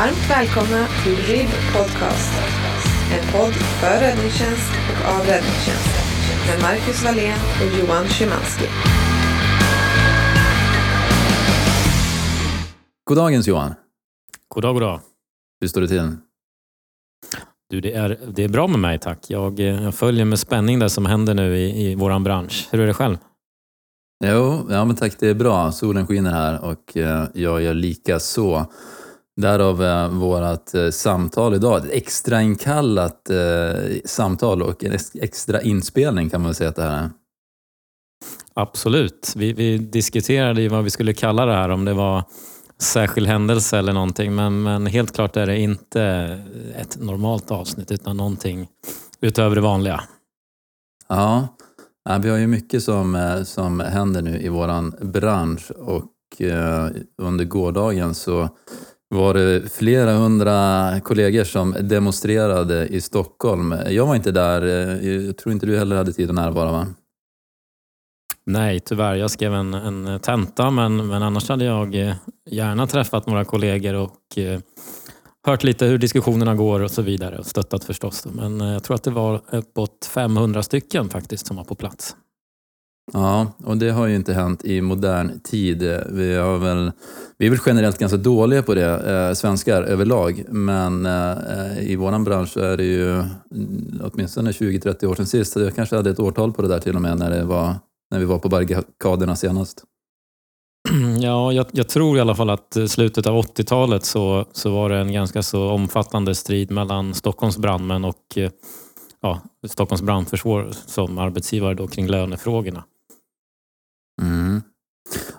Varmt välkomna till RIB Podcast. En podd för räddningstjänst och av räddningstjänst. Med Marcus Wallén och Johan Szymanski. Goddagens Johan. God dag, god dag. Hur står det till? Du, det, är, det är bra med mig tack. Jag, eh, jag följer med spänning det som händer nu i, i vår bransch. Hur är det själv? Jo, ja men tack det är bra. Solen skiner här och eh, jag gör lika så. Därav eh, vårt eh, samtal idag. Ett extrainkallat eh, samtal och en ex- extra inspelning kan man väl säga att det här är. Absolut. Vi, vi diskuterade ju vad vi skulle kalla det här, om det var särskild händelse eller någonting. Men, men helt klart är det inte ett normalt avsnitt utan någonting utöver det vanliga. Ja, ja, vi har ju mycket som, eh, som händer nu i våran bransch och eh, under gårdagen så var det flera hundra kollegor som demonstrerade i Stockholm. Jag var inte där, jag tror inte du heller hade tid att närvara va? Nej, tyvärr. Jag skrev en, en tenta men, men annars hade jag eh, gärna träffat några kollegor och eh, hört lite hur diskussionerna går och så vidare och stöttat förstås. Men eh, jag tror att det var uppåt 500 stycken faktiskt som var på plats. Ja, och det har ju inte hänt i modern tid. Vi, har väl, vi är väl generellt ganska dåliga på det, eh, svenskar överlag, men eh, i vår bransch är det ju åtminstone 20-30 år sedan sist. Så jag kanske hade ett årtal på det där till och med när, det var, när vi var på barrikaderna senast. Ja, jag, jag tror i alla fall att i slutet av 80-talet så, så var det en ganska så omfattande strid mellan Stockholms brandmän och eh, ja, Stockholms brandförsvar som arbetsgivare då kring lönefrågorna.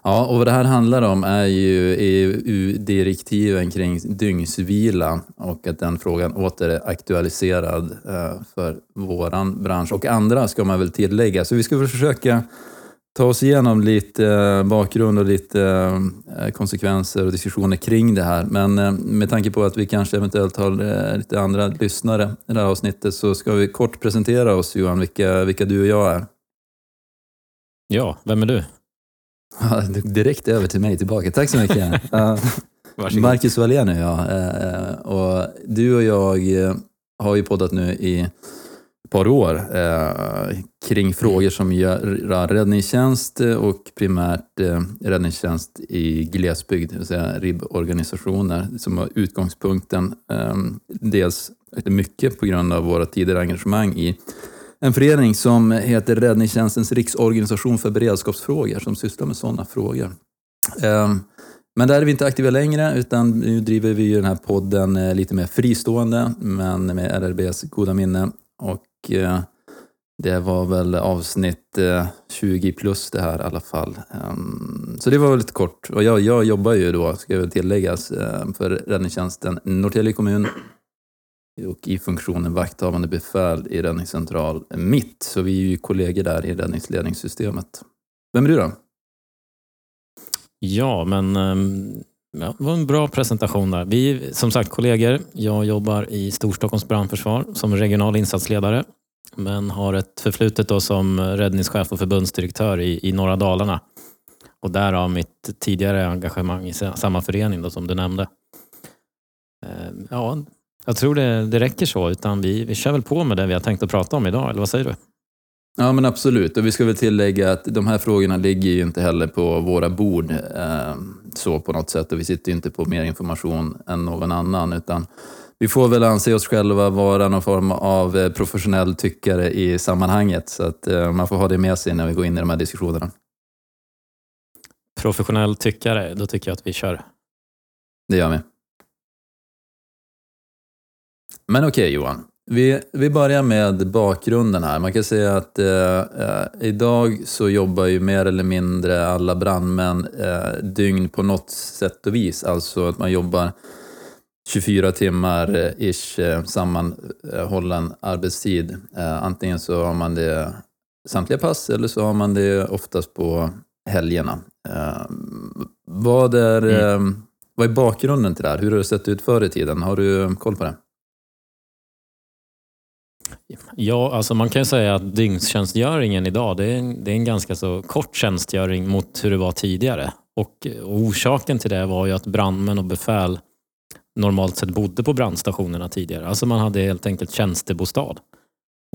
Ja, och vad det här handlar om är ju EU-direktiven kring dygnsvila och att den frågan åter är aktualiserad eh, för våran bransch och andra ska man väl tillägga. Så vi ska försöka ta oss igenom lite eh, bakgrund och lite eh, konsekvenser och diskussioner kring det här. Men med tanke på att vi kanske eventuellt har lite andra lyssnare i det här avsnittet så ska vi kort presentera oss Johan, vilka, vilka du och jag är. Ja, vem är du? Ja, Direkt över till mig tillbaka. Tack så mycket. Varsågod. Marcus Wallén är jag. Eh, Och du och jag eh, har ju poddat nu i ett par år eh, kring frågor som gör- rör räddningstjänst och primärt eh, räddningstjänst i glesbygd, det vill säga RIB-organisationer som var utgångspunkten. eh, Dels mycket på grund av våra tidigare engagemang i en förening som heter Räddningstjänstens riksorganisation för beredskapsfrågor som sysslar med sådana frågor. Ehm, men där är vi inte aktiva längre utan nu driver vi ju den här podden eh, lite mer fristående men med RRBs goda minne. Och eh, det var väl avsnitt eh, 20 plus det här i alla fall. Ehm, så det var väl lite kort. Och jag, jag jobbar ju då, ska väl tilläggas, för räddningstjänsten Norrtälje kommun och i funktionen vakthavande befäl i räddningscentral Mitt. Så vi är ju kollegor där i räddningsledningssystemet. Vem är du då? Ja, men ehm, ja, det var en bra presentation där. Vi är som sagt kollegor. Jag jobbar i Storstockholms brandförsvar som regional insatsledare men har ett förflutet då som räddningschef och förbundsdirektör i, i norra Dalarna. Och därav mitt tidigare engagemang i samma förening då, som du nämnde. Ehm, ja, jag tror det, det räcker så. Utan vi, vi kör väl på med det vi har tänkt att prata om idag, eller vad säger du? Ja men absolut, och vi ska väl tillägga att de här frågorna ligger ju inte heller på våra bord eh, så på något sätt och vi sitter ju inte på mer information än någon annan utan vi får väl anse oss själva vara någon form av eh, professionell tyckare i sammanhanget så att eh, man får ha det med sig när vi går in i de här diskussionerna. Professionell tyckare, då tycker jag att vi kör. Det gör vi. Men okej Johan, vi, vi börjar med bakgrunden här. Man kan säga att eh, eh, idag så jobbar ju mer eller mindre alla brandmän eh, dygn på något sätt och vis. Alltså att man jobbar 24 timmar eh, ish eh, sammanhållen arbetstid. Antingen så har man det samtliga pass eller så har man det oftast på helgerna. Vad, är, eh, vad är bakgrunden till det här? Hur har det sett ut förr i tiden? Har du koll på det? Ja, alltså man kan säga att dygnstjänstgöringen idag det är, en, det är en ganska så kort tjänstgöring mot hur det var tidigare. Och, och orsaken till det var ju att brandmän och befäl normalt sett bodde på brandstationerna tidigare. Alltså man hade helt enkelt tjänstebostad.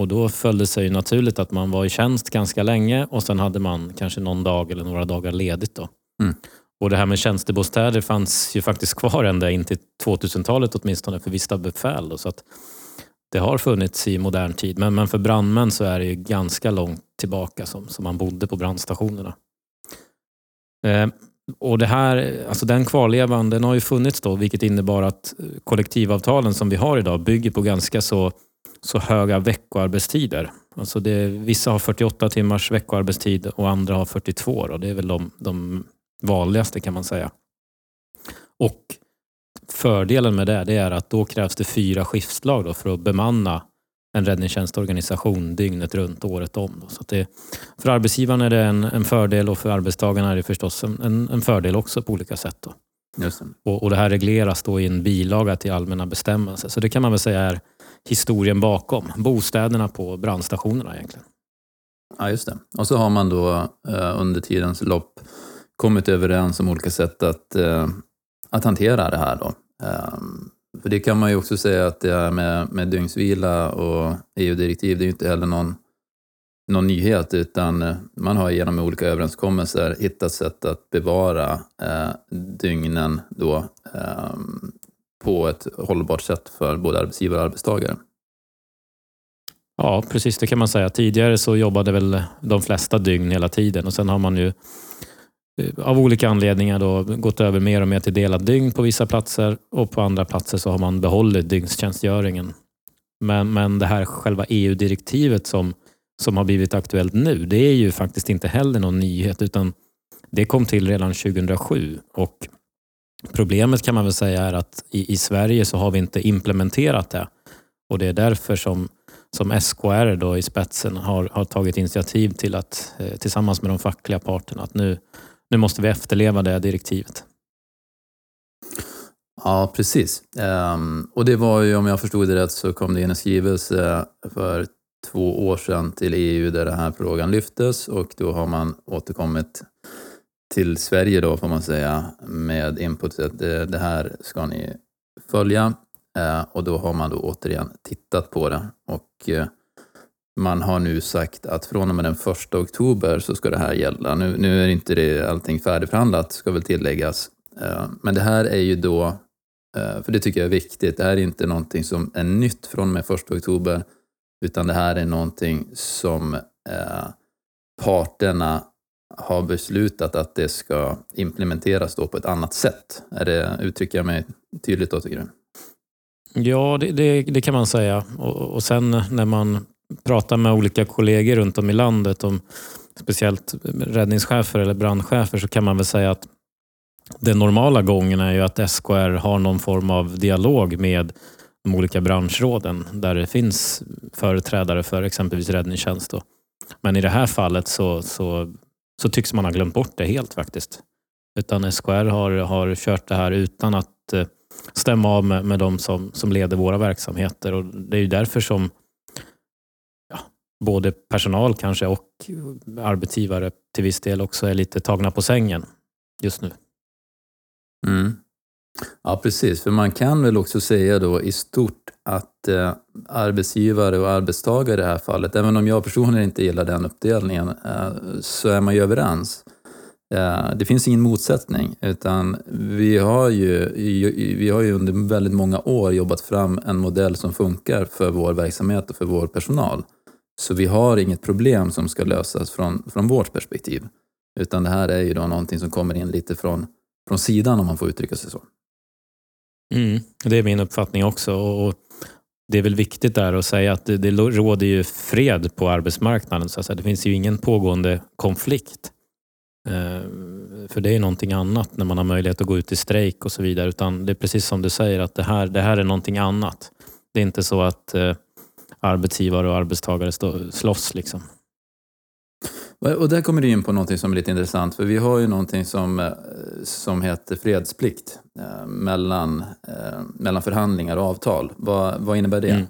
Och då föll det sig naturligt att man var i tjänst ganska länge och sen hade man kanske någon dag eller några dagar ledigt. Då. Mm. Och det här med tjänstebostäder fanns ju faktiskt kvar ända in till 2000-talet åtminstone för vissa befäl. Då, så att det har funnits i modern tid. Men, men för brandmän så är det ju ganska långt tillbaka som, som man bodde på brandstationerna. Eh, och det här, alltså den kvarlevan den har ju funnits då, vilket innebar att kollektivavtalen som vi har idag bygger på ganska så, så höga veckoarbetstider. Alltså det, vissa har 48 timmars veckoarbetstid och andra har 42. Då. Det är väl de, de vanligaste kan man säga. Och Fördelen med det, det är att då krävs det fyra skiftslag då för att bemanna en räddningstjänstorganisation dygnet runt, året om. Så det, för arbetsgivaren är det en, en, fördel och för arbetstagarna är det förstås en, en fördel också på olika sätt. Då. Det. Och, och det här regleras då i en bilaga till allmänna bestämmelser. Så det kan man väl säga är historien bakom bostäderna på brandstationerna egentligen. Ja, just det. Och så har man då eh, under tidens lopp kommit överens om olika sätt att, eh, att hantera det här. Då. Um, för det kan man ju också säga att det är med, med dygnsvila och EU-direktiv, det är ju inte heller någon, någon nyhet, utan eh, man har genom olika överenskommelser hittat sätt att bevara eh, dygnen då, eh, på ett hållbart sätt för både arbetsgivare och arbetstagare. Ja, precis det kan man säga. Tidigare så jobbade väl de flesta dygn hela tiden och sen har man ju Eh, av olika anledningar då gått över mer och mer till delad dygn på vissa platser och på andra platser så har man behållit dygnstjänstgöringen. Men, men det här själva EU-direktivet som, som har blivit aktuellt nu, det är ju faktiskt inte heller någon nyhet utan det kom till redan 2007 och problemet kan man väl säga är att i, i Sverige så har vi inte implementerat det och det är därför som som SKR då i spetsen har, har tagit initiativ till att eh, tillsammans med de fackliga parterna att nu, nu måste vi efterleva det direktivet. Ja, precis. Ehm, och det var ju, om jag förstod det rätt, så kom det in en skrivelse för två år sedan till EU där den här frågan lyftes och då har man återkommit till Sverige då, får man säga, med input att eh, det, här ska ni följa. Ehm, och då har man då återigen tittat på det och eh, man har nu sagt att från och med den första oktober så ska det här gälla. Nu, nu är inte det allting färdigförhandlat, ska väl tilläggas. Eh, men det här är ju då, eh, för det tycker jag är viktigt, det här är inte någonting som är nytt från och med första oktober, utan det här är någonting som eh, parterna har beslutat att det ska implementeras då på ett annat sätt. Är det, uttrycker jag mig tydligt då, tycker du? Ja, det, det, det kan man säga. Och, och sen när man pratar med olika kollegor runt om i landet, om speciellt räddningschefer eller brandchefer, så kan man väl säga att den normala gången är ju att SKR har någon form av dialog med de olika branschråden där det finns företrädare för exempelvis räddningstjänst. Då. Men i det här fallet så, så, så tycks man ha glömt bort det helt faktiskt. Utan SKR har, har kört det här utan att eh, stämma av med, med de som, som leder våra verksamheter. Och Det är ju därför som både personal kanske och arbetsgivare till viss del också är lite tagna på sängen just nu. Mm. Ja, precis. För man kan väl också säga då i stort att eh, arbetsgivare och arbetstagare i det här fallet, även om jag personligen inte gillar den uppdelningen, eh, så är man ju överens. Eh, det finns ingen motsättning, utan vi har, ju, vi har ju under väldigt många år jobbat fram en modell som funkar för vår verksamhet och för vår personal. Så vi har inget problem som ska lösas från, från vårt perspektiv. Utan det här är ju då någonting som kommer in lite från, från sidan om man får uttrycka sig så. Mm, det är min uppfattning också. Och det är väl viktigt där att säga att det, det råder ju fred på arbetsmarknaden. Så att säga. Det finns ju ingen pågående konflikt. Eh, för det är någonting annat när man har möjlighet att gå ut i strejk och så vidare. Utan det är precis som du säger att det här, det här är någonting annat. Det är inte så att eh, arbetsgivare och arbetstagare stå, slåss. Liksom. Och där kommer du in på någonting som är lite intressant, för vi har ju någonting som, eh, som heter fredsplikt eh, mellan, eh, mellan förhandlingar och avtal. Vad, vad innebär det? Mm.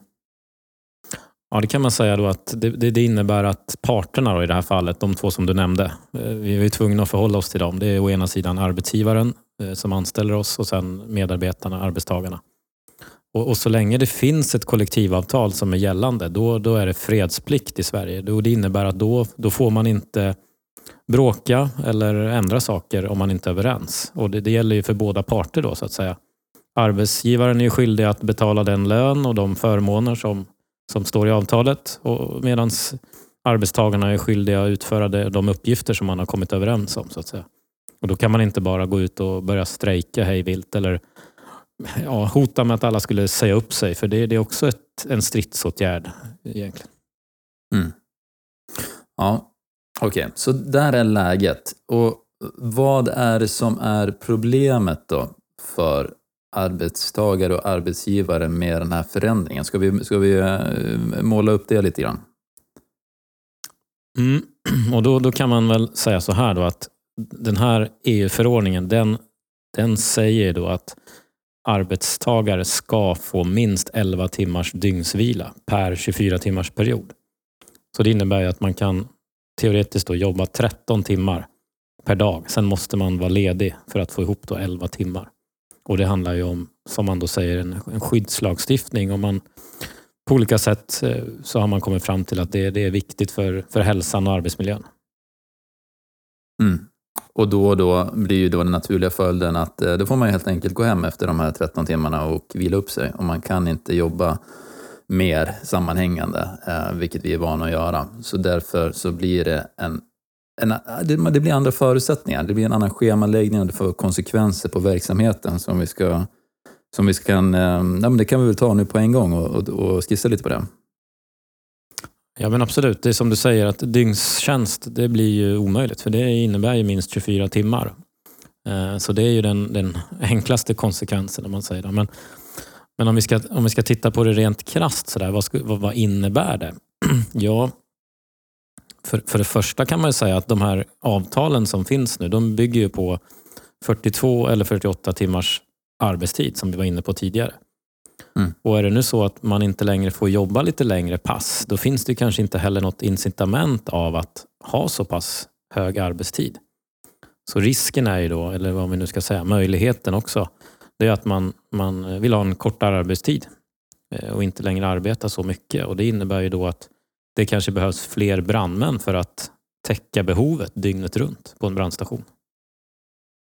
Ja, det kan man säga då att det, det, innebär att parterna då i det här fallet, de två som du nämnde, eh, vi är tvungna att förhålla oss till dem. Det är å ena sidan arbetsgivaren eh, som anställer oss och sen medarbetarna, arbetstagarna. Och, och, så länge det finns ett kollektivavtal som är gällande, då, då är det fredsplikt i Sverige. Då, det innebär att då, då får man inte bråka eller ändra saker om man inte är överens. Och det, det gäller ju för båda parter då så att säga. Arbetsgivaren är skyldig att betala den lön och de förmåner som, som står i avtalet medan arbetstagarna är skyldiga att utföra de uppgifter som man har kommit överens om. så att säga. Och Då kan man inte bara gå ut och börja strejka hej vilt eller ja, hota med att alla skulle säga upp sig. För det, det är också ett, en stridsåtgärd egentligen. Mm. Ja, okej. Okay. Så där är läget. Och vad är det som är problemet då för arbetstagare och arbetsgivare med den här förändringen? Ska vi, ska vi eh, måla upp det lite grann? Mm. Och då, då kan man väl säga så här då att den här EU-förordningen den, den säger då att arbetstagare ska få minst 11 timmars dygnsvila per 24 timmars period. Så det innebär att man kan teoretiskt då jobba 13 timmar per dag. Sen måste man vara ledig för att få ihop då 11 timmar. Och Det handlar ju om, som man då säger, en, en skyddslagstiftning. Och man, på olika sätt eh, så har man kommit fram till att det, det är viktigt för, för hälsan och arbetsmiljön. Mm. Och då och då blir ju då den naturliga följden att eh, då får man helt enkelt gå hem efter de här 13 timmarna och vila upp sig. Och man kan inte jobba mer sammanhängande, eh, vilket vi är vana att göra. Så därför så blir det en, en eh, det, blir andra förutsättningar. Det blir en annan schemaläggning och det får konsekvenser på verksamheten som vi ska som vi kan, ja, men det kan vi väl ta nu på en gång och, och, och skissa lite på det. Ja men absolut, det är som du säger att dygnstjänst det blir ju omöjligt för det innebär ju minst 24 timmar. Eh, så det är ju den, den enklaste konsekvensen om man säger det. Men, men om, vi ska, om vi ska titta på det rent krasst, så där, vad, vad, vad innebär det? ja, för, för det första kan man säga att de här avtalen som finns nu, de bygger ju på 42 eller 48 timmars arbetstid som vi var inne på tidigare. Mm. Och är det nu så att man inte längre får jobba lite längre pass, då finns det kanske inte heller något incitament av att ha så pass hög arbetstid. Så risken är ju då, eller vad vi nu ska säga, möjligheten också, det är att man, man vill ha en kortare arbetstid eh, och inte längre arbeta så mycket. Och Det innebär ju då att det kanske behövs fler brandmän för att täcka behovet dygnet runt på en brandstation.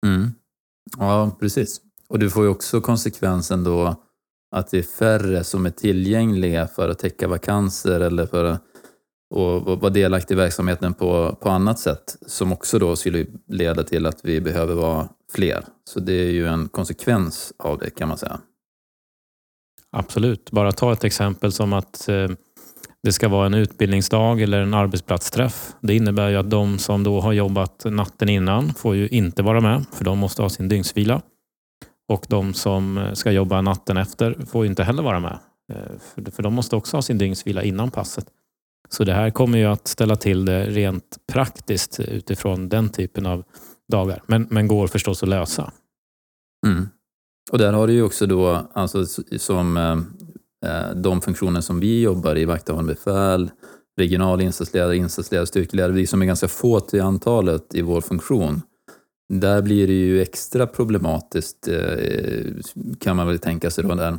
Mm. Ja, precis. Och du får ju också konsekvensen då att det är färre som är tillgängliga för att täcka vakanser eller för att vara delaktig i verksamheten på, på annat sätt som också då skulle leda till att vi behöver vara fler. Så det är ju en konsekvens av det kan man säga. Absolut. Bara ta ett exempel som att eh, det ska vara en utbildningsdag eller en arbetsplatsträff. Det innebär ju att de som då har jobbat natten innan får ju inte vara med för de måste ha sin dygnsvila. Och de som eh, ska jobba natten efter får inte heller vara med. Eh, för de måste också ha sin dygnsvila innan passet. Så det här kommer ju att ställa till det rent praktiskt utifrån den typen av dagar. Men, men går förstås att lösa. Mm. Och där har du ju också då, alltså som eh, eh de funktioner som vi jobbar i, vakthavande befäl, regional insatsledare, insatsledare, styrkeledare, vi som är liksom ganska få till antalet i vår funktion. Där blir det ju extra problematiskt eh, kan man väl tänka sig då. Där.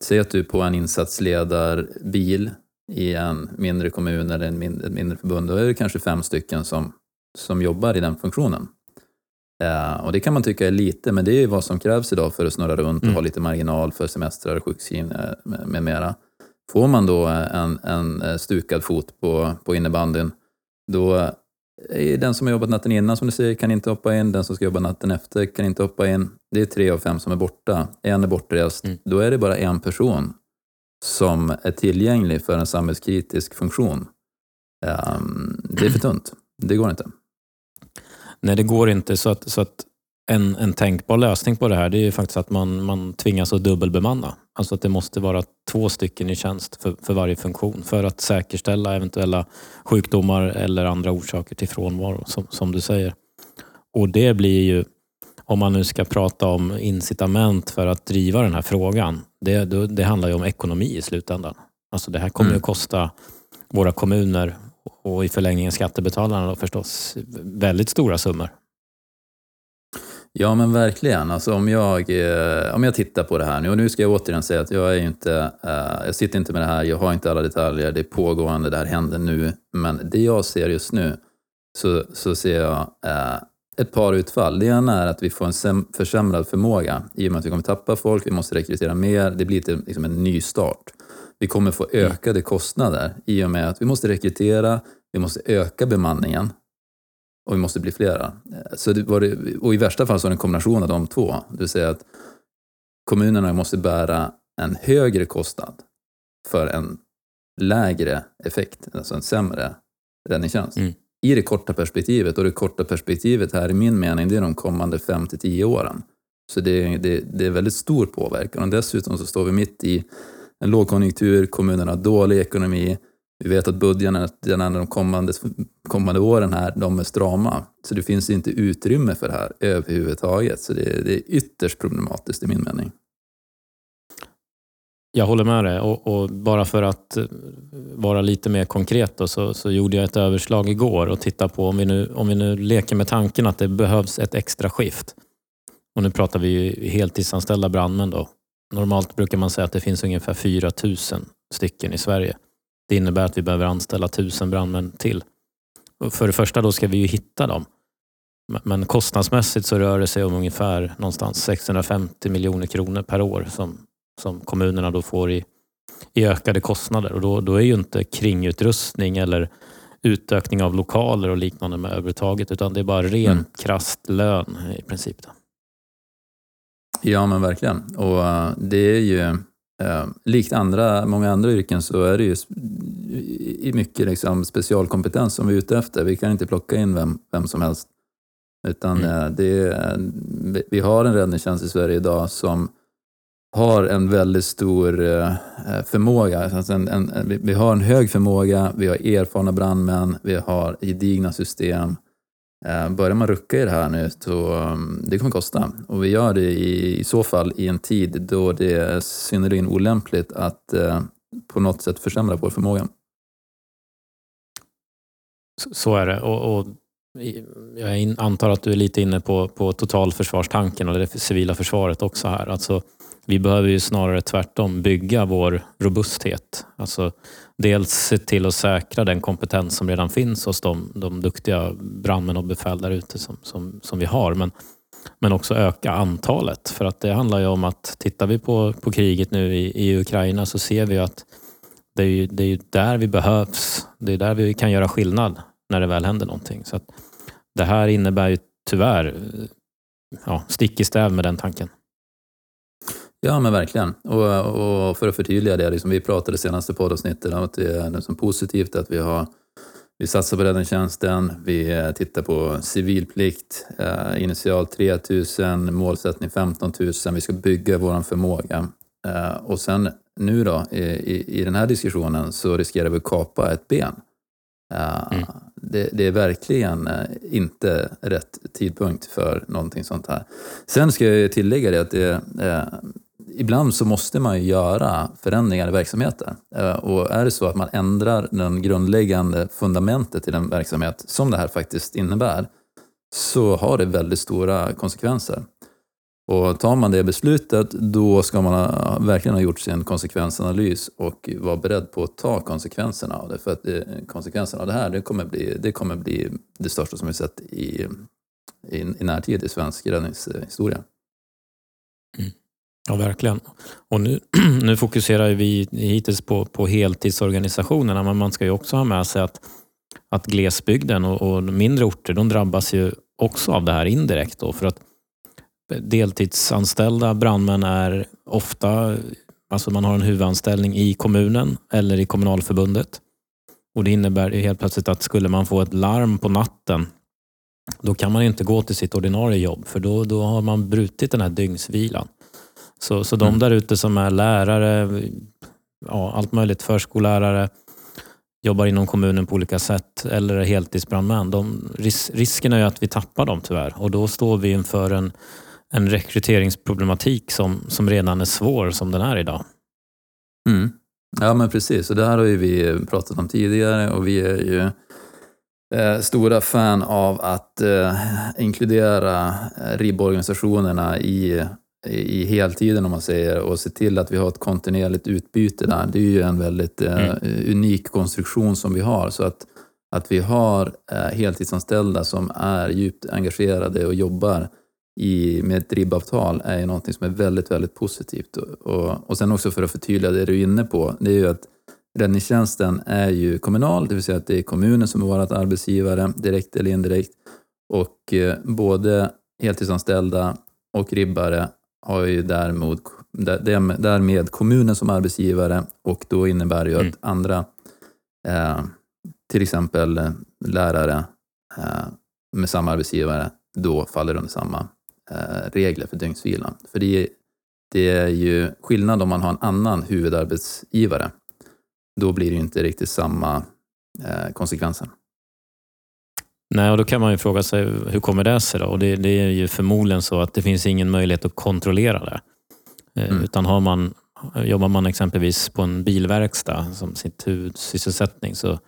Säg att du på en insatsledarbil i en mindre kommun eller en mindre, ett mindre förbund, då är det kanske fem stycken som, som jobbar i den funktionen. Eh, och det kan man tycka är lite, men det är vad som krävs idag för att snurra runt och mm. ha lite marginal för semestrar, sjukskrivningar med, med mera. Får man då en, en stukad fot på, på innebandyn, då den som har jobbat natten innan som du säger kan inte hoppa in, den som ska jobba natten efter kan inte hoppa in. Det är tre av fem som är borta. En är bortrest. Mm. Då är det bara en person som är tillgänglig för en samhällskritisk funktion. Um, det är för tunt. Det går inte. Nej, det går inte. Så att, så att en, en tänkbar lösning på det här det är ju faktiskt att man, man tvingas att dubbelbemanna. Alltså att det måste vara två stycken i tjänst för, för varje funktion för att säkerställa eventuella sjukdomar eller andra orsaker till frånvaro som, som du säger. Och det blir ju, om man nu ska prata om incitament för att driva den här frågan, det, det handlar ju om ekonomi i slutändan. Alltså det här kommer Mm. att kosta våra kommuner och i förlängningen skattebetalarna då förstås väldigt stora summor. Ja men verkligen. Alltså, om, jag, eh, om jag tittar på det här nu, och nu ska jag återigen säga att jag är inte, eh, jag sitter inte med det här, jag har inte alla detaljer, det är pågående, det här händer nu. Men det jag ser just nu, så, så ser jag eh, ett par utfall. Det ena är att vi får en försämrad förmåga i och med att vi kommer tappa folk, vi måste rekrytera mer, det blir lite, liksom en ny start. Vi kommer få ökade kostnader i och med att vi måste rekrytera, vi måste öka bemanningen och vi måste bli flera. Eh, Så det och i värsta fall så är det en kombination av de två. Det vill säga att kommunerna måste bära en högre kostnad för en lägre effekt, alltså en sämre räddningstjänst. Mm. I det korta perspektivet, och det korta perspektivet här i min mening, det är de kommande 5-10 åren. Så det, är- det, det är väldigt stor påverkan och dessutom så står vi mitt i en lågkonjunktur, kommunerna har dålig ekonomi, vi vet att budgeterna de kommande, kommande åren här, de är strama. Så det finns inte utrymme för det här överhuvudtaget. Så det, det är ytterst problematiskt i min mening. Jag håller med dig och, och bara för att eh, vara lite mer konkret då, så, så gjorde jag ett överslag igår och tittade på om vi, nu, om vi nu leker med tanken att det behövs ett extra skift. Och nu pratar vi ju heltidsanställda brandmän då. Normalt brukar man säga att det finns ungefär 4 000 stycken i Sverige. Det innebär att vi behöver anställa 1000 brandmän till. För det första då ska vi ju hitta dem. Men- Men kostnadsmässigt så rör det sig om ungefär någonstans 650 miljoner kronor per år som, som kommunerna då får i, i ökade kostnader. Och då, då är ju inte kringutrustning eller utökning av lokaler och liknande med överhuvudtaget utan det är bara ren Mm. krasst lön i princip. Då. Ja, men verkligen. Och eh, det är ju, eh, likt andra, många andra yrken så är det ju i mycket liksom specialkompetens som vi är ute efter. Vi kan inte plocka in vem, vem som helst. Utan Mm. eh, det vi- har en räddningstjänst i Sverige idag som har en väldigt stor eh, förmåga. Alltså en, en, vi har en hög förmåga, vi har erfarna brandmän, vi har gedigna system. Eh, börjar man rucka i det här nu så mm, det kommer kosta. Och vi gör det i, i så fall i en tid då det är synnerligen olämpligt att eh, på något sätt försämra vår förmåga. Så- Så är det. Och, och jag antar att du är lite inne på, på totalförsvarstanken och det civila försvaret också här. Alltså, vi behöver ju snarare tvärtom bygga vår robusthet. Alltså, dels se till att säkra den kompetens som redan finns hos de, de duktiga brandmän och befäl där ute som, som, som vi har. Men, men också öka antalet. För att det handlar ju om att tittar vi på, på kriget nu i, i Ukraina så ser vi att det är, ju, det är där vi behövs. Det är där vi kan göra skillnad när det väl händer någonting. Så att det här innebär ju tyvärr ja, stick i stäv med den tanken. Ja, men verkligen. Och, och för att förtydliga det, liksom, vi pratade senaste poddavsnittet om att det är liksom positivt att vi har vi satsar på räddningstjänsten, vi tittar på civilplikt, eh, initialt 3 000, målsättning 15 000, vi ska bygga vår förmåga. Eh, och sen nu då, i, i, i den här diskussionen så riskerar vi att kapa ett ben. Eh, Mm. det, det är verkligen eh, inte rätt tidpunkt för någonting sånt här. Sen ska jag tillägga det att det, eh, ibland så måste man ju göra förändringar i verksamheter. Eh, och är det så att man ändrar den grundläggande fundamentet i den verksamhet, som det här faktiskt innebär, så har det väldigt stora konsekvenser. Och tar man det beslutet, då ska man verkligen ha gjort sin konsekvensanalys och vara beredd på att ta konsekvenserna av det. För att det, konsekvenserna av det här, det kommer bli det, kommer bli det största som vi sett i, i, i närtid i svensk räddningshistoria. Mm. Ja, verkligen. Och nu, nu fokuserar vi hittills på, på heltidsorganisationerna, men man ska ju också ha med sig att, att glesbygden och, och mindre orter, de drabbas ju också av det här indirekt. Då, för att deltidsanställda brandmän är ofta, alltså man har en huvudanställning i kommunen eller i kommunalförbundet. Och Det innebär ju helt plötsligt att skulle man få ett larm på natten, då kan man inte gå till sitt ordinarie jobb, för då, då har man brutit den här dygnsvilan. Så, så de Mm. där ute som är lärare, ja, allt möjligt, förskollärare, jobbar inom kommunen på olika sätt eller är heltidsbrandmän. De, ris, risken är ju att vi tappar dem tyvärr och då står vi inför en, en rekryteringsproblematik som, som redan är svår som den är idag. Mm. Ja, men precis. Och det här har ju vi pratat om tidigare och vi är ju eh, stora fan av att eh, inkludera eh, RIB-organisationerna i, i heltiden om man säger och se till att vi har ett kontinuerligt utbyte där. Det är ju en väldigt eh, Mm. unik konstruktion som vi har. Så att, att vi har eh, heltidsanställda som är djupt engagerade och jobbar i, med ett RIB-avtal är ju någonting som är väldigt, väldigt positivt. Och, och, och sen också för att förtydliga det du är inne på, det är ju att räddningstjänsten är ju kommunal, det vill säga att det är kommunen som är vårt arbetsgivare, direkt eller indirekt. Och eh, både heltidsanställda och ribbare har ju däremot, där- därmed kommunen som arbetsgivare och då innebär det ju Mm. att andra, eh, till exempel eh, lärare eh, med samma arbetsgivare, då faller under samma eh, regler för dygnsvilan. För det, är- det är ju skillnad om man har en annan huvudarbetsgivare. Då blir det ju inte riktigt samma konsekvenser. Nej, och då kan man ju fråga sig hur kommer det sig? Då? Och det, det är ju förmodligen så att det finns ingen möjlighet att kontrollera det. Eh, Mm. Utan har man, jobbar man exempelvis på en bilverkstad som sitt huvudsysselsättning så,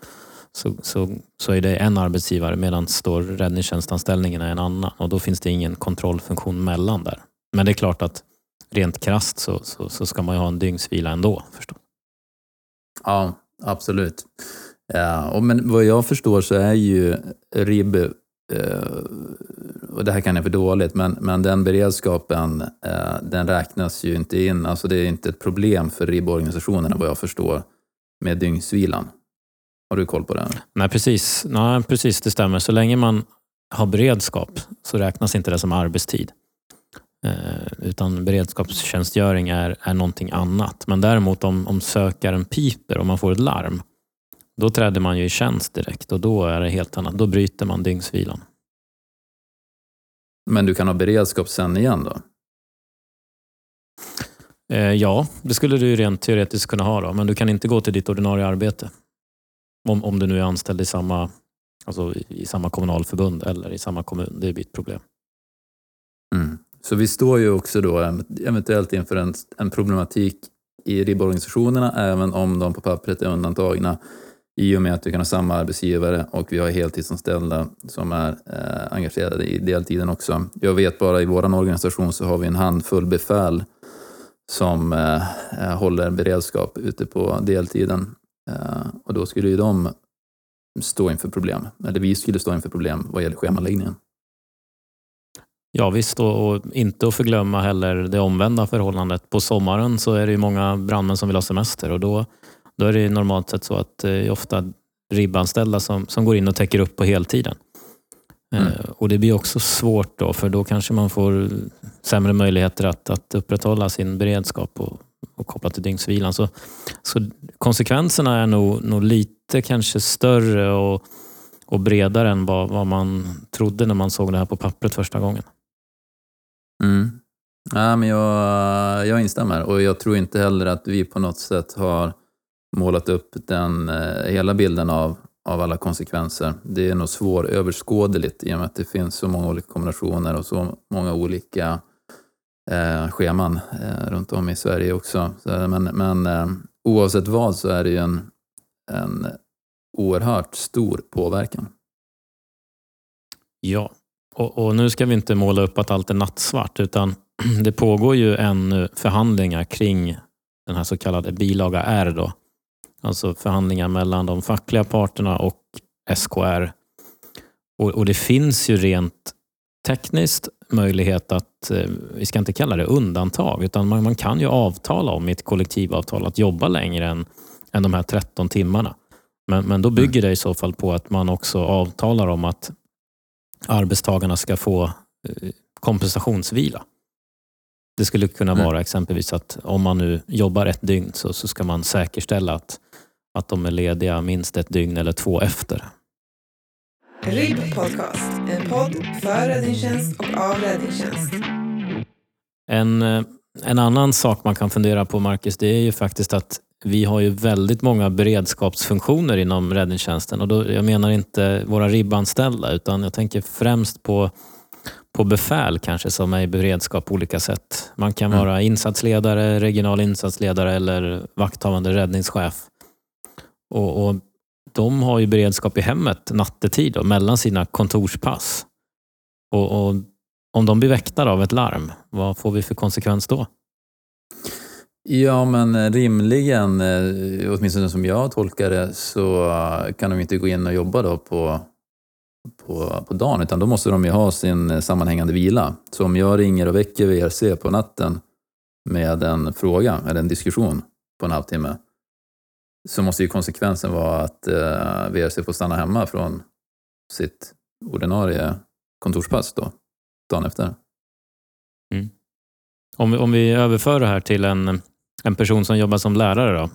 så, så, så är det en arbetsgivare medan står räddningstjänstanställningen är en annan och då finns det ingen kontrollfunktion mellan där. Men det är klart att rent krasst så, så, så ska man ju ha en dygnsvila ändå förstås. Ja, absolut. Ja, och men vad jag förstår så är ju RIB, eh, och det här kan jag för dåligt, men, men den beredskapen eh, den räknas ju inte in. Alltså det är inte ett problem för RIB-organisationerna vad jag förstår med dygnsvilan. Har du koll på det? Nej, precis. Nej, precis, det stämmer. Så länge man har beredskap så räknas inte det som arbetstid. Eh, utan beredskapstjänstgöring är, är någonting annat. Men däremot om, om sökaren piper och man får ett larm, då träder man ju i tjänst direkt och då är det helt annat. Då bryter man dygnsvilan. Men du kan ha beredskap sen igen då? Eh, ja, det skulle du rent teoretiskt kunna ha då, men du kan inte gå till ditt ordinarie arbete. Om, om du nu är anställd i samma, alltså i, samma kommunalförbund eller i samma kommun. Det blir ett problem. Mm. Så vi står ju också då eventuellt inför en, en problematik i RIB-organisationerna, även om de på pappret är undantagna, i och med att vi kan ha samma arbetsgivare och vi har heltidsanställda som är eh, engagerade i deltiden också. Jag vet bara i vår organisation så har vi en handfull befäl som eh, eh, håller beredskap ute på deltiden. Eh, och då skulle ju de stå inför problem, eller vi skulle stå inför problem vad gäller schemaläggningen. Ja visst, och, och inte att förglömma heller det omvända förhållandet. På sommaren så är det ju många brandmän som vill ha semester och då, då är det normalt sett så att det är ofta ribbanställda som, som går in och täcker upp på heltiden. Mm. Eh, och Det blir också svårt då, för då kanske man får sämre möjligheter att, att upprätthålla sin beredskap och, och kopplat till dygnsvilan. Så, så konsekvenserna är nog, nog lite kanske större och, och bredare än vad, vad man trodde när man såg det här på pappret första gången. Mm. Ja, men jag, jag instämmer och jag tror inte heller att vi på något sätt har målat upp den eh, hela bilden av, av alla konsekvenser. Det är nog svåröverskådligt i och med att det finns så många olika kombinationer och så många olika eh, scheman eh, runt om i Sverige också. Så, men men eh, oavsett vad så är det ju en, en oerhört stor påverkan. Ja, och, och nu ska vi inte måla upp att allt är nattsvart utan det pågår ju ännu förhandlingar kring den här så kallade bilaga R. Då. Alltså förhandlingar mellan de fackliga parterna och SKR. Och, och det finns ju rent tekniskt möjlighet att, eh, vi ska inte kalla det undantag, utan man, man kan ju avtala om i ett kollektivavtal att jobba längre än, än de här 13 timmarna. Men, men då bygger det i så fall på att man också avtalar om att arbetstagarna ska få eh, kompensationsvila. Det skulle kunna Mm. vara exempelvis att om man nu jobbar ett dygn så, så ska man säkerställa att, att de är lediga minst ett dygn eller två efter. RIB Podcast, en podd för räddningstjänst och av räddningstjänst. En, eh, en annan sak man kan fundera på, Marcus, det är ju faktiskt att vi har ju väldigt många beredskapsfunktioner inom räddningstjänsten. Och då, jag menar inte våra ribbanställda, utan jag tänker främst på, på befäl kanske som är i beredskap på olika sätt. Man kan Mm. vara insatsledare, regional insatsledare eller vakthavande räddningschef. Och, och De har ju beredskap i hemmet nattetid då, mellan sina kontorspass. Och, och Om de blir väktade av ett larm, vad får vi för konsekvens då? Ja, men eh, rimligen, eh, åtminstone som jag tolkar det, så eh, kan de inte gå in och jobba då på, på, på dagen, utan då måste de ju ha sin sammanhängande vila. Så om jag ringer och väcker VRC på natten med en fråga eller en diskussion på en halvtimme, så måste ju konsekvensen vara att eh, VRC får stanna hemma från sitt ordinarie kontorspass då, dagen efter. Om, vi- om vi överför det här till en, en person som jobbar som lärare då,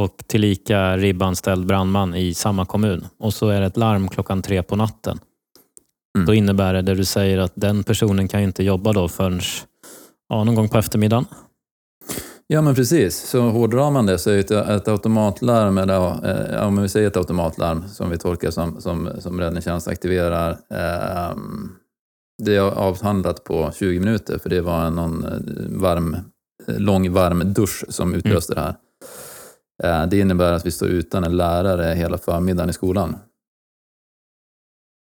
och tillika ribbanställd brandman i samma kommun och så är det ett larm klockan tre på natten. Mm. Då innebär det, det du säger att den personen kan inte jobba då förrän ja, någon gång på eftermiddagen. Ja, men precis. Så hårdrar man det så är ett, automatlarm, eller eh, om vi säger ett automatlarm som vi tolkar som, som, som räddningstjänst aktiverar, eh, det är avhandlat på 20 minuter för det var någon eh, varm, eh, lång varm dusch som utlöste det här. Eh, det innebär att vi står utan en lärare hela förmiddagen i skolan.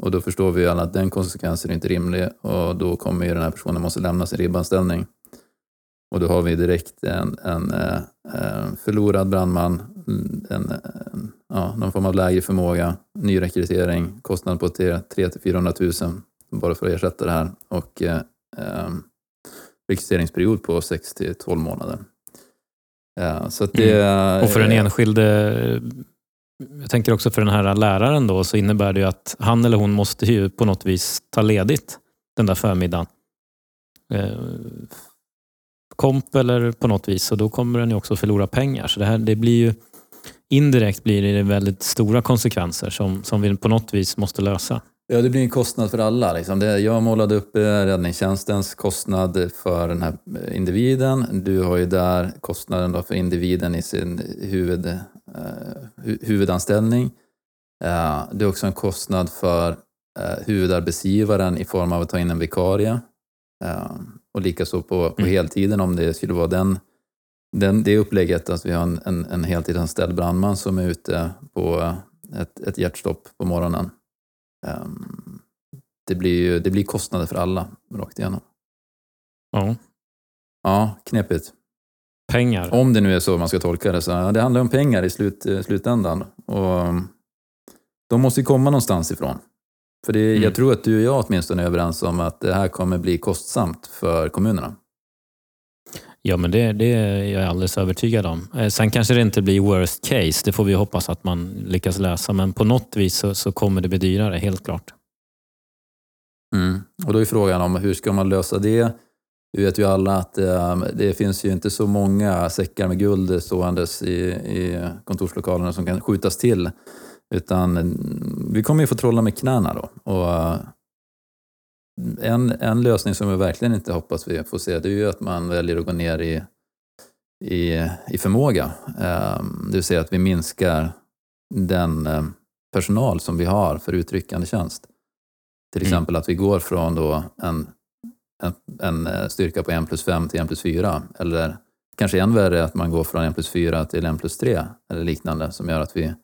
Och då förstår vi ju alla att den konsekvensen är inte rimlig och då kommer ju den här personen måste lämna sin ribbanställning. Och då har vi direkt en, en, eh, eh, förlorad brandman, en, en, ja, någon form av lägre förmåga, nyrekrytering, kostnad på 300 000 bara för att ersätta det här och eh, eh, rekryteringsperiod på 6 till 12 månader. Eh, så det, Mm. Och för den enskilde, jag tänker också för den här läraren då, så innebär det ju att han eller hon måste ju på något vis ta ledigt den där förmiddagen. Komp eller på något vis, och då kommer den ju också förlora pengar. Så det, här, det blir ju indirekt blir det väldigt stora konsekvenser som, som vi på något vis måste lösa. Ja, det blir en kostnad för alla. Liksom. Det, jag målade upp eh, räddningstjänstens kostnad för den här individen. Du har ju där kostnaden då för individen i sin huvud, eh, huvudanställning. Eh, det är också en kostnad för eh, huvudarbetsgivaren i form av att ta in en vikarie. Eh, och likaså på, på Mm. heltiden om det skulle vara den, den, det upplägget att vi har en, en, en heltidsanställd brandman som är ute på ett, ett hjärtstopp på morgonen. Ehm, det, blir ju, det blir kostnader för alla rakt igenom. Ja, Ja, knepigt. pengar. Om det nu är så man ska tolka det. Så, ja, det handlar om pengar i slut, eh, slutändan. Och um, de måste ju komma någonstans ifrån. För det, Mm. jag tror att du och jag åtminstone är överens om att det här kommer bli kostsamt för kommunerna. Ja, men det, det är jag alldeles övertygad om. Eh, Sen kanske det inte blir worst case, det får vi hoppas att man lyckas lösa. Men på något vis så, så kommer det bli dyrare, helt klart. Mm. Och då är frågan om hur ska man lösa det? Vi vet ju alla att eh, det finns ju inte så många säckar med guld ståendes i, i kontorslokalerna som kan skjutas till. Utan mm, vi kommer ju få trolla med knäna då. Och, eh, en, en lösning som jag verkligen inte hoppas vi får se, det är ju att man väljer att gå ner i, i, i förmåga. Eh, det vill säga att vi minskar den eh, personal som vi har för utryckande tjänst. Till Mm. exempel att vi går från då en, en, en eh, styrka på 1 plus 5 till 1 plus 4. Eller kanske än värre att man går från 1 plus 4 till 1 plus 3 eller liknande som gör att vi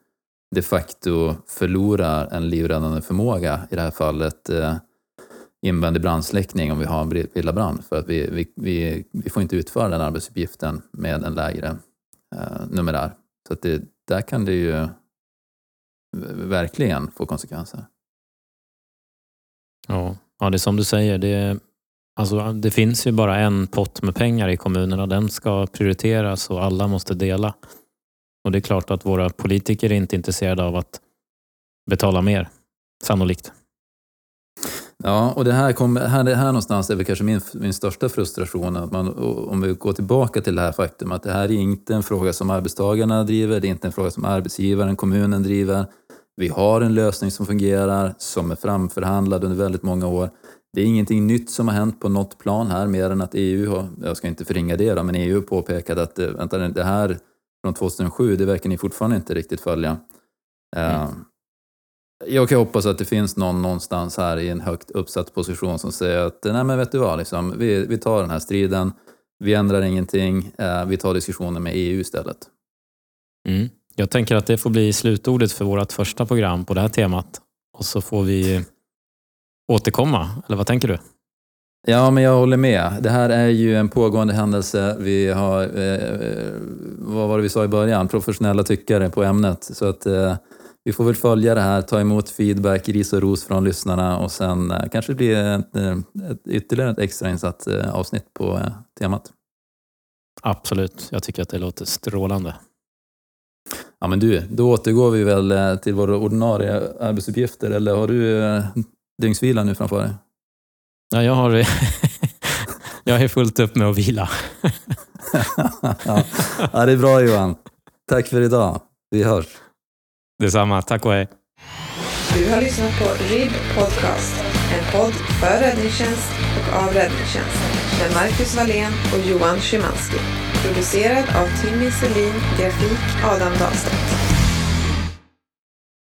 de facto förlorar en livräddande förmåga, i det här fallet eh, invändig brandsläckning om vi har en villabrand. För att vi, vi, vi, vi får inte utföra den arbetsuppgiften med en lägre eh, numerär. Så att det, där kan det ju verkligen få konsekvenser. Ja, ja det är som du säger. Det, alltså, det finns ju bara en pott med pengar i kommunerna. Den ska prioriteras och alla måste dela. Och Det är klart att våra politiker är inte intresserade av att betala mer, sannolikt. Ja, och det här, kom, här, det här någonstans är väl kanske min, min största frustration. Att man, om vi går tillbaka till det här faktum att det här är inte en fråga som arbetstagarna driver, det är inte en fråga som arbetsgivaren, kommunen driver. Vi har en lösning som fungerar, som är framförhandlad under väldigt många år. Det är ingenting nytt som har hänt på något plan här, mer än att EU har, jag ska inte förringa det då, men EU påpekade att eh, vänta, det här från 2007, det verkar ni fortfarande inte riktigt följa. Eh, jag kan hoppas att det finns någon någonstans här i en högt uppsatt position som säger att nej men vet du vad, liksom, vi, vi tar den här striden, vi ändrar ingenting, eh, vi tar diskussionen med EU istället. Mm. Jag tänker att det får bli slutordet för vårt första program på det här temat. Och så får vi återkomma, eller vad tänker du? Ja, men jag håller med. Det här är ju en pågående händelse. Vi har, eh, vad var det vi sa i början, professionella tyckare på ämnet. Så att eh, vi får väl följa det här, ta emot feedback, ris och ros från lyssnarna och sen eh, kanske det blir ett, eh, ett, ytterligare ett extrainsatt eh, avsnitt på eh, temat. Absolut, jag tycker att det låter strålande. Ja men du, då återgår vi väl eh, till våra ordinarie arbetsuppgifter eller har du eh, dygnsvila nu framför dig? Ja, jag, har, jag är fullt upp med att vila. ja. det är bra Johan. Tack för idag. Vi hörs. Detsamma. Tack och hej. Du har lyssnat på RIB Podcast, en podd för räddningstjänst och av räddningstjänst med Marcus Wallén och Johan Szymanski. Producerad av Timmy Selin, grafik Adam Dahlstedt.